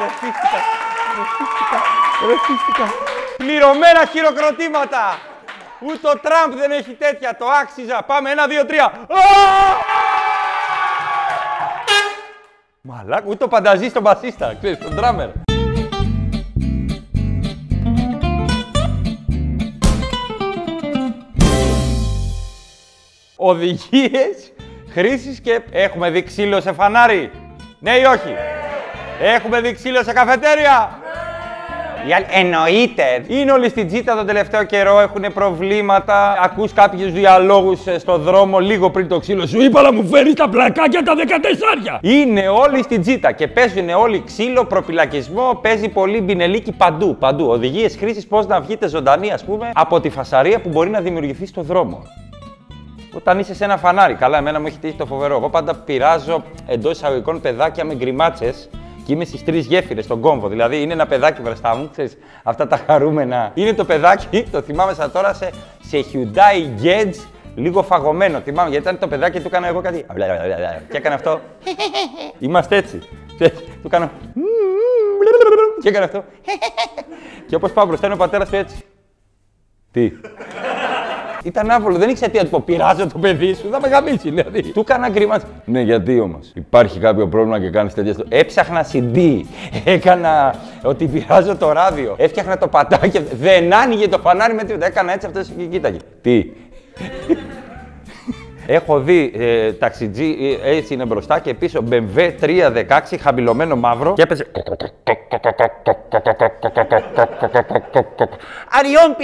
Ρεθίστηκα. Ρεθίστηκα. Ρεθίστηκα. Πληρωμένα χειροκροτήματα. Ούτε ο Τραμπ δεν έχει τέτοια. Το άξιζα. Πάμε. Ένα, δύο, τρία. Α! Μαλάκα, ούτε ο Πανταζής στον μπασίστα. Ξέρεις, τον ντράμερ. Οδηγίες χρήσης και έχουμε δει ξύλο σε φανάρι. Ναι ή όχι; Έχουμε δει ξύλο σε καφετέρια. Οι άλλοι, Εννοείται. Είναι όλοι στην τζίτα τον τελευταίο καιρό, έχουν προβλήματα. Ακούς κάποιους διαλόγους στο δρόμο λίγο πριν το ξύλο. Σου είπα να μου φέρεις τα πλακάκια τα 14. Είναι όλοι στην τζίτα και παίζουν όλοι ξύλο, προπυλακισμό. Παίζει πολύ μπινελίκι παντού. παντού. Οδηγίες χρήσης πώς να βγείτε ζωντανή, ας πούμε, από τη φασαρία που μπορεί να δημιουργηθεί στο δρόμο. Όταν είσαι σε ένα φανάρι, καλά, εμένα μου έχει τύχει το φοβερό. Εγώ πάντα πειράζω εντός εισαγωγικών παιδάκια με γκριμάτσες και είμαι στις τρεις γέφυρες στον κόμβο. Δηλαδή είναι ένα παιδάκι μπροστά μου, ξέρεις, αυτά τα χαρούμενα. Είναι το παιδάκι, το θυμάμαι σαν τώρα σε, σε Hyundai Gedge, λίγο φαγωμένο. Θυμάμαι γιατί ήταν το παιδάκι του έκανα εγώ κάτι. Και έκανε αυτό. Είμαστε έτσι. Ξέρεις, Του κάνω. Και έκανε αυτό. Και όπως πάω μπροστά είναι ο πατέρας του έτσι. Τι; Ήταν άβολο, δεν ήξερα τι να του πω. Πειράζω το παιδί σου, θα με γαμίσει δηλαδή. Του έκανα γκριμάς. Ναι, γιατί όμως. Υπάρχει κάποιο πρόβλημα και κάνεις τέτοια. στο- Έψαχνα CD. Έκανα ότι πειράζω το ράδιο. Έφτιαχνα το πατάκι. Δεν άνοιγε το φανάρι με τίποτα. Έκανα έτσι αυτός και κοίταγε. Τι; Έχω δει ε, ταξιτζή, ε, έτσι είναι μπροστά και πίσω BMW 316 χαμηλωμένο μαύρο και έπαιζε. Αριόν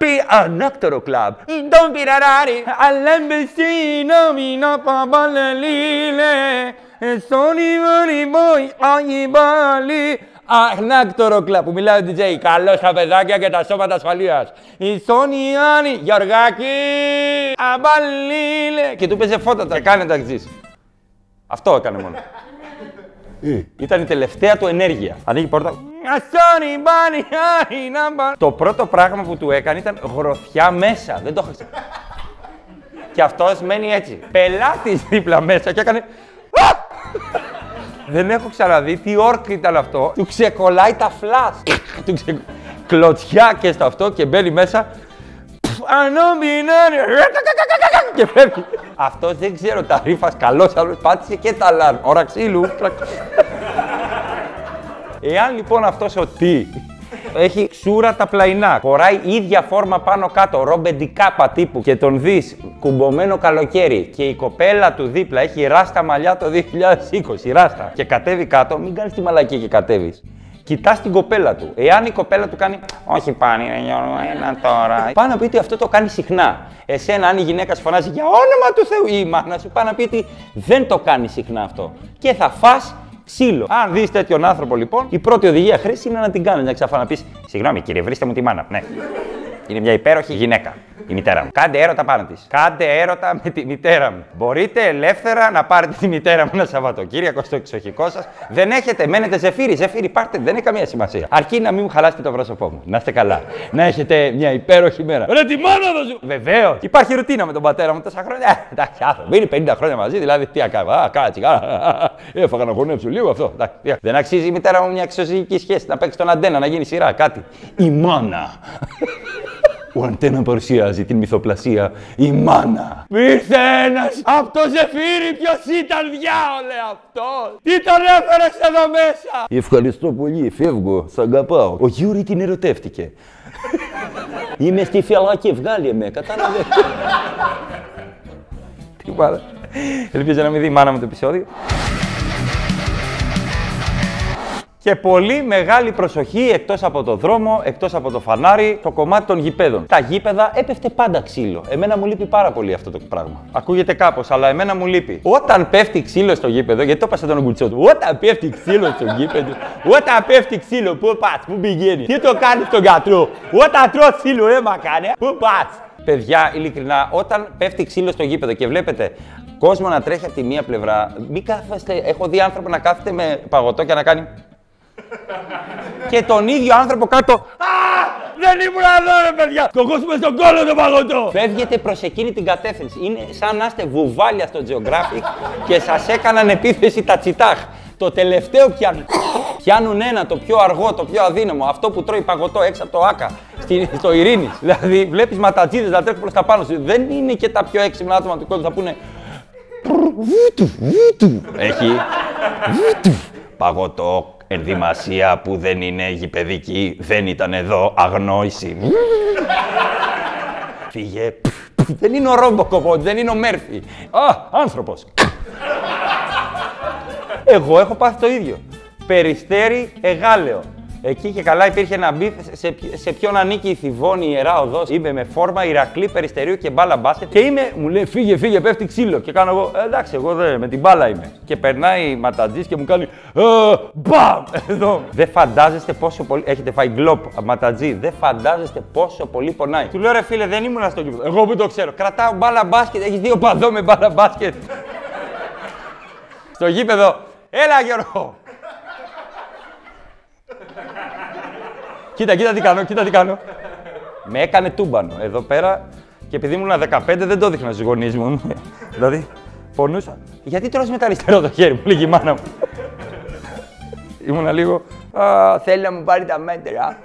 πυρανάρι, Κωνσταντιν πει ανάκτορο κλαμπ. Τον πυρανάρι, αλέμπεσίνο μινό παμπαλελίλε. Σόνι βολι μπόι, άγι μπάλι. Ανάκτορο κλαμπ που μιλάει ο DJ. Καλό στα παιδάκια και τα σώματα ασφαλεία. Η Σόνι Άννη, Γιωργάκη, αμπαλίλε. Και του παίζει φώτα τα κάνει ταξιτζής. Αυτό έκανε μόνο. Ήταν η τελευταία του ενέργεια. Ανοίγει η πόρτα. Ασόνι, μπάνι, άρι, νάμπα. Το πρώτο πράγμα που του έκανε ήταν γροθιά μέσα. Δεν το είχα ξε- Και αυτός μένει έτσι. Πελάτης δίπλα μέσα και έκανε. «Α!» Δεν έχω ξαναδεί τι όρκ ήταν αυτό. Του ξεκολλάει τα φλάς. του ξε... Κλωτσιά και στο αυτό και μπαίνει μέσα. Ανώμινάρι. Και φεύγει. Αυτός δεν ξέρω τα ρήφας καλός άλλος πάτησε και τα αλάρμ. Ωρα ξύλου. Εάν λοιπόν αυτός ο τι έχει ξούρα τα πλαϊνά, χωράει ίδια φόρμα πάνω κάτω, ρομπεντικάπα τύπου και τον δεις κουμπωμένο καλοκαίρι και η κοπέλα του δίπλα έχει ράστα μαλλιά το 2020, ράστα και κατέβει κάτω, μην κάνεις τη μαλακή και κατέβεις. Κοιτάς την κοπέλα του. Εάν η κοπέλα του κάνει, Όχι πάνει, ρε Γιώργο, ένα τώρα. Πάει να πει ότι αυτό το κάνει συχνά. Εσένα, αν η γυναίκα σου φωνάζει για όνομα του Θεού ή η μάνα σου, πάει να πει ότι δεν το κάνει συχνά αυτό. Και θα φας ξύλο. Αν δεις τέτοιον άνθρωπο λοιπόν, η πρώτη οδηγία χρήση είναι να την κάνεις. Να ξαφά να πει: Συγγνώμη κύριε, βρίστε μου τη μάνα. Ναι. Είναι μια υπέροχη γυναίκα. Η μητέρα μου. Κάντε έρωτα πάνω της. Κάντε έρωτα με τη μητέρα μου. Μπορείτε ελεύθερα να πάρετε τη μητέρα μου ένα Σαββατοκύριακο στο εξοχικό σας. Δεν έχετε, μένετε ζεφύρι. Ζεφύρι, πάρτε, δεν έχει καμία σημασία. Αρκεί να μην μου χαλάσετε το πρόσωπό μου. Να είστε καλά. να έχετε μια υπέροχη μέρα. Ρε τη μάνα σου! Βεβαίως. Υπάρχει ρουτίνα με τον πατέρα μου τόσα χρόνια. Ε, Εντάξει, άνθρωποι. Είναι 50 χρόνια μαζί, δηλαδή τι ακάβα. Α, κάτσε, α, α, α, Έφαγα να χωνέψω λίγο αυτό. Εντάξει, τι- Δεν αξίζει η μητέρα μου μια εξωσυζυγική σχέση. Να παίξει στον Αντένα, να γίνει σειρά, κάτι. Η μάνα. Ο Αντένα παρουσιάζει την μυθοπλασία «Η μάνα». Ήρθε ένας από το Ζεφύρι, ποιος ήταν διάολε αυτός. Τι τον έφερες εδώ μέσα; Ευχαριστώ πολύ, φεύγω, σ' αγαπάω. Ο Γιούρι την ερωτεύτηκε. Είμαι στη φυλακή, βγάλε με, κατάλαβες; Τι πάρα. Ελπίζω να μην δει η μάνα μου το επεισόδιο. Και πολύ μεγάλη προσοχή εκτός από το δρόμο, εκτός από το φανάρι, το κομμάτι των γηπέδων. Τα γήπεδα έπεφτε πάντα ξύλο. Εμένα μου λείπει πάρα πολύ αυτό το πράγμα. Ακούγεται κάπως, αλλά εμένα μου λείπει. Όταν πέφτει ξύλο στο γήπεδο, γιατί το είπα σαν τον κουτσό του. Όταν πέφτει ξύλο στο γήπεδο, όταν πέφτει ξύλο, πού πας, πού πηγαίνει, τι το κάνεις στον γιατρό. Όταν τρώ ξύλο, έμα κάνει, πού πας. Παιδιά, ειλικρινά, όταν πέφτει ξύλο στο γήπεδο και βλέπετε κόσμο να τρέχει από τη μία πλευρά, μην κάθεστε. Έχω δει άνθρωπο να κάθεται με παγωτό και να κάνει και τον ίδιο άνθρωπο κάτω. Α! Δεν ήμουν εδώ, ρε παιδιά! Το κόσμο στον κόλλο το παγωτό! Φεύγετε προς εκείνη την κατεύθυνση. Είναι σαν να είστε βουβάλια στο Geographic και σας έκαναν επίθεση τα τσιτάχ. Το τελευταίο πιάνουν. Πιάνουν ένα, το πιο αργό, το πιο αδύναμο. Αυτό που τρώει παγωτό έξω από το άκα. στη- Στο ειρήνη. Δηλαδή, βλέπεις ματατζίδες να τρέχουν προς τα πάνω σου. Δεν είναι και τα πιο έξυπνα άτομα του κόσμου. Θα πούνε. Βούτου, βούτου. Έχει. Βούτου. Παγωτό, ενδυμασία που δεν είναι γηπαιδική, δεν ήταν εδώ, αγνόηση. Φύγε. Δεν είναι ο Ρόμποκοπ, δεν είναι ο Μέρφυ. Α, άνθρωπος. Εγώ έχω πάθει το ίδιο. Περιστέρι, Αιγάλεω. Εκεί και καλά υπήρχε ένα beef σε, ποι- σε ποιον ανήκει η Θηβών ή η Ιερά Οδός. Είμαι με φόρμα Ηρακλή, Περιστερίου και μπάλα μπάσκετ. Και είμαι, μου λέει φύγε, φύγε, πέφτει ξύλο. Και κάνω εγώ, «Ε, εντάξει, εγώ δεν, με την μπάλα είμαι. Και περνάει ο ματατζής και μου κάνει, «Ε, μπαμ! Εδώ. Δεν φαντάζεστε πόσο πολύ. Έχετε φάει γκλοπ ματατζή. Δεν φαντάζεστε πόσο πολύ πονάει. Του λέω ρε φίλε, δεν ήμουν στο γήπεδο. Εγώ που το ξέρω. Κρατάω μπάλα μπάσκετ, έχεις δει οπαδό με μπάλα μπάσκετ. στο γήπεδο. Έλα Γιώργο. Κοίτα, κοίτα τι κάνω, κοίτα τι κάνω. Με έκανε τούμπανο εδώ πέρα και επειδή ήμουν 15 δεν το δείχνα στους γονείς μου. δηλαδή, πονούσα. Γιατί τρως με το αριστερό το χέρι μου, λίγη η μάνα μου. Ήμουνα λίγο, «Α, θέλει να μου πάρει τα μέτρα.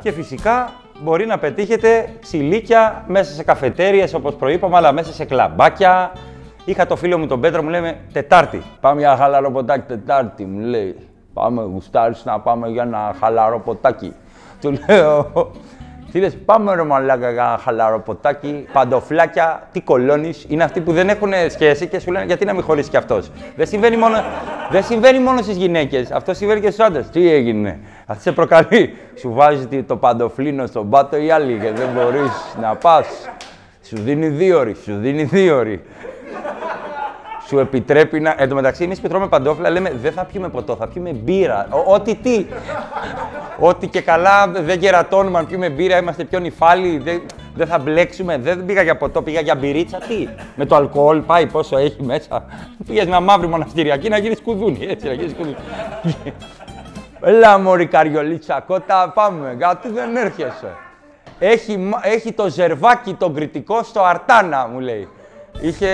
και φυσικά μπορεί να πετύχετε ξυλίκια μέσα σε καφετέριες όπως προείπαμε, αλλά μέσα σε κλαμπάκια. Είχα το φίλο μου τον Πέτρο, μου λέμε Τετάρτη. Πάμε για ένα χαλαρό ποτάκι Τετάρτη, μου λέει. Πάμε, γουστάρεις να πάμε για ένα χαλαρό ποτάκι. Του λέω, τι λες, πάμε ρε μαλάκα για ένα χαλαρό ποτάκι, παντοφλάκια, τι κολώνεις. Είναι αυτοί που δεν έχουν σχέση και σου λένε γιατί να μην χωρίσει κι αυτός. Δεν συμβαίνει μόνο, δεν συμβαίνει μόνο στις γυναίκες, αυτό συμβαίνει και στους άντρες. Τι έγινε, αυτή σε προκαλεί. Σου βάζει τι- το παντοφλίνο στον πάτο η άλλη και δεν μπορείς να πας. Σου δίνει δύο ώρες, σου δίνει δύο ώρες σου επιτρέπει να. Εν τω μεταξύ, εμείς που τρώμε παντόφλα λέμε δεν θα πιούμε ποτό, θα πιούμε μπύρα. Ο- Ό,τι τι. Ό,τι και καλά δεν κερατώνουμε αν πιούμε μπύρα, είμαστε πιο νυφάλοι, δεν, δεν θα μπλέξουμε. Δεν πήγα για ποτό, πήγα για μπυρίτσα. Τι. Με το αλκοόλ πάει πόσο έχει μέσα. Πήγες μια μαύρη μοναστηριακή να γίνεις κουδούνι. Έτσι, να γίνεις κουδούνι. Έλα μωρή καριολίτσα, κότα πάμε, γιατί δεν έρχεσαι. Έχει, μα- έχει τον Ζερβάκη τον Κρητικό στο Αρτάνα, μου λέει. Είχε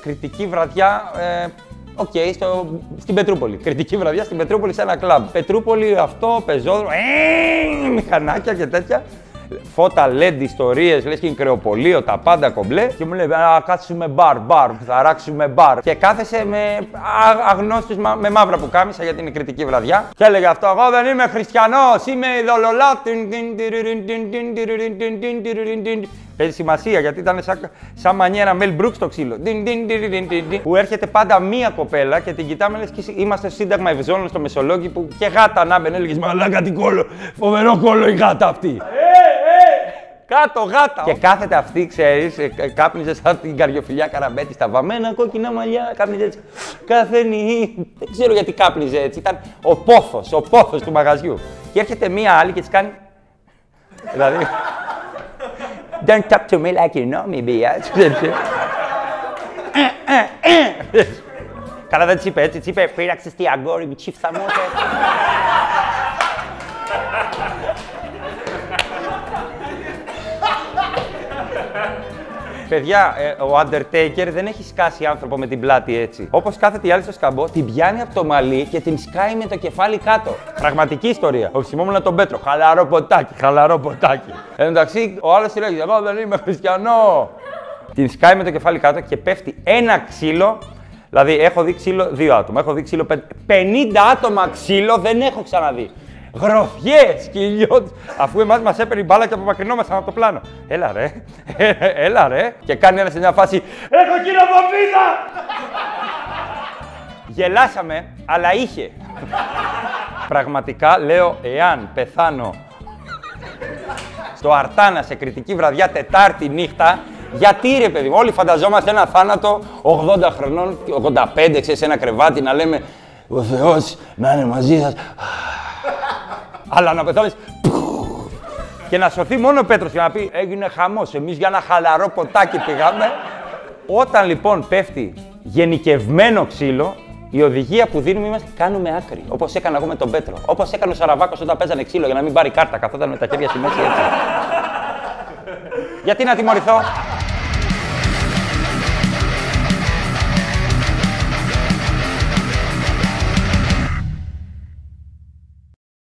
κρητική βραδιά, ε, οκ, στο, στην Πετρούπολη. Κρητική βραδιά στην Πετρούπολη σε ένα κλαμπ. Πετρούπολη, αυτό, πεζόδρομο, ε, μηχανάκια και τέτοια. Φώτα, LED, ιστορίες, λες και είναι κρεοπωλείο, τα πάντα κομπλέ. Και μου λέει: Θα κάτσουμε μπαρ, μπαρ, θα ράξουμε μπαρ. Και κάθεσαι με αγνώστου με μαύρα πουκάμισα γιατί είναι κρητική βραδιά. Και έλεγε αυτό: Εγώ δεν είμαι χριστιανός, είμαι ειδωλολάτρης. Παίζει σημασία γιατί ήταν σαν, σαν μανιέρα Μελ Μπρούξ το ξύλο. Ντιν, ντιν, ντιν, ντιν, ντιν, ντιν. Που έρχεται πάντα μία κοπέλα και την κοιτάμε λες και είμαστε στο Σύνταγμα Ευζώνων στο Μεσολόγγι που και γάτα να μπαινε έλεγες Μαλάκα τι κόλλο, φοβερό κόλλο η γάτα αυτή. Κάτω γάτα! Και κάθεται αυτή, ξέρεις, κάπνιζε σαν την καριοφιλιά καραμπέτη στα βαμμένα, κόκκινα μαλλιά, κάπνιζε έτσι. Καθενή. Δεν ξέρω γιατί κάπνιζε έτσι. Ήταν ο πόθος, ο πόθος του μαγαζιού. Και έρχεται μία άλλη και της κάνει. δηλαδή. Don't talk to me like you know me, bitch. Καλά δεν της είπε έτσι, της είπε πήραξες τι αγόρι μου, τσίφθα μου. Παιδιά, ε, ο Undertaker δεν έχει σκάσει άνθρωπο με την πλάτη έτσι. Όπως κάθεται η άλλη στο σκαμπό, την πιάνει από το μαλλί και την σκάει με το κεφάλι κάτω. Πραγματική ιστορία. Οψιμόμουν τον Πέτρο. Χαλαρό ποτάκι, χαλαρό ποτάκι. Εν τω μεταξύ, ο άλλος τη λέγει: Εγώ δεν είμαι χριστιανό. Την σκάει με το κεφάλι κάτω και πέφτει ένα ξύλο. Δηλαδή, έχω δει ξύλο δύο άτομα. Έχω δει ξύλο πεν- 50 άτομα ξύλο δεν έχω ξαναδεί. Γροθιές, σκυλιώτε. Αφού εμάς μας έπαιρνε η μπάλα και απομακρυνόμασταν από το πλάνο. Έλα ρε, ε, έλα ρε. Και κάνει ένας σε μια φάση. Έχω κοινοβομβίδα! Γελάσαμε, αλλά είχε. Πραγματικά λέω, εάν πεθάνω στο Αρτάνα σε κριτική βραδιά Τετάρτη νύχτα, γιατί ρε παιδί μου, όλοι φανταζόμαστε ένα θάνατο 80 χρονών, 85 ξέρεις, σε ένα κρεβάτι να λέμε Ο Θεός να είναι μαζί σας. Αλλά να πεθάνεις και να σωθεί μόνο ο Πέτρος και να πει έγινε χαμός, εμείς για ένα χαλαρό ποτάκι πήγαμε. Όταν λοιπόν πέφτει γενικευμένο ξύλο, η οδηγία που δίνουμε είμαστε κάνουμε άκρη. Όπως έκανα εγώ με τον Πέτρο. Όπως έκανε ο Σαραβάκος όταν παίζανε ξύλο για να μην πάρει κάρτα. Καθόταν με τα χέρια στη μέση έτσι. Γιατί να τιμωρηθώ;